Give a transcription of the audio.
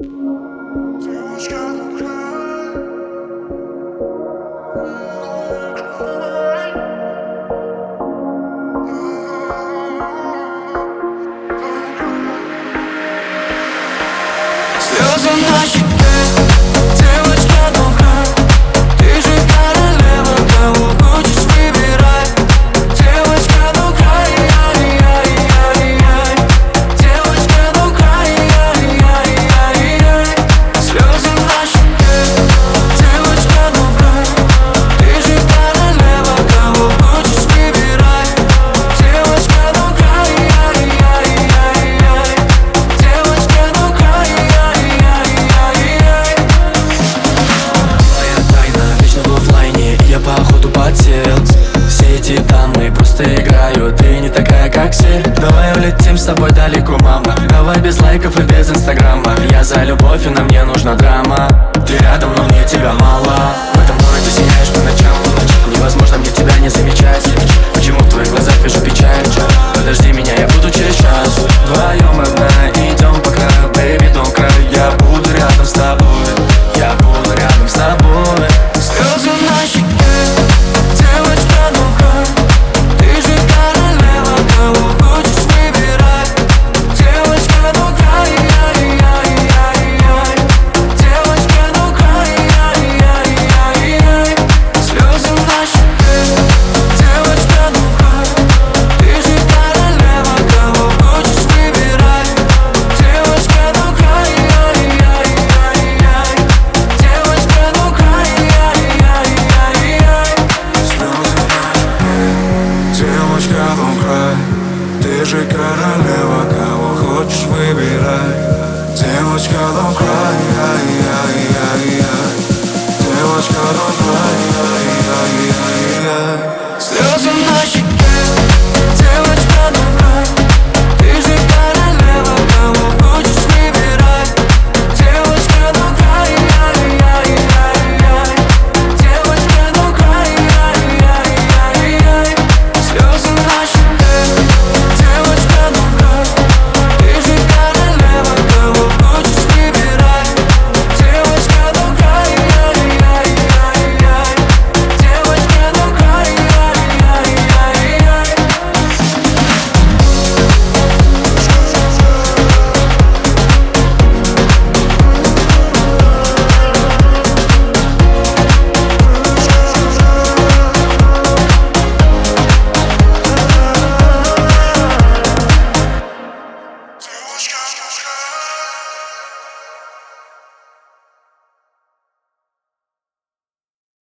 Слезы ночи эти дамы просто играют Ты не такая, как все. Давай улетим с тобой далеко, мама. Давай без лайков и без инстаграма. Я за любовь, и на мне нужна драма. Ты рядом, но мне тебя мало. же королева, кого хочешь выбирай. Девочка, ловкая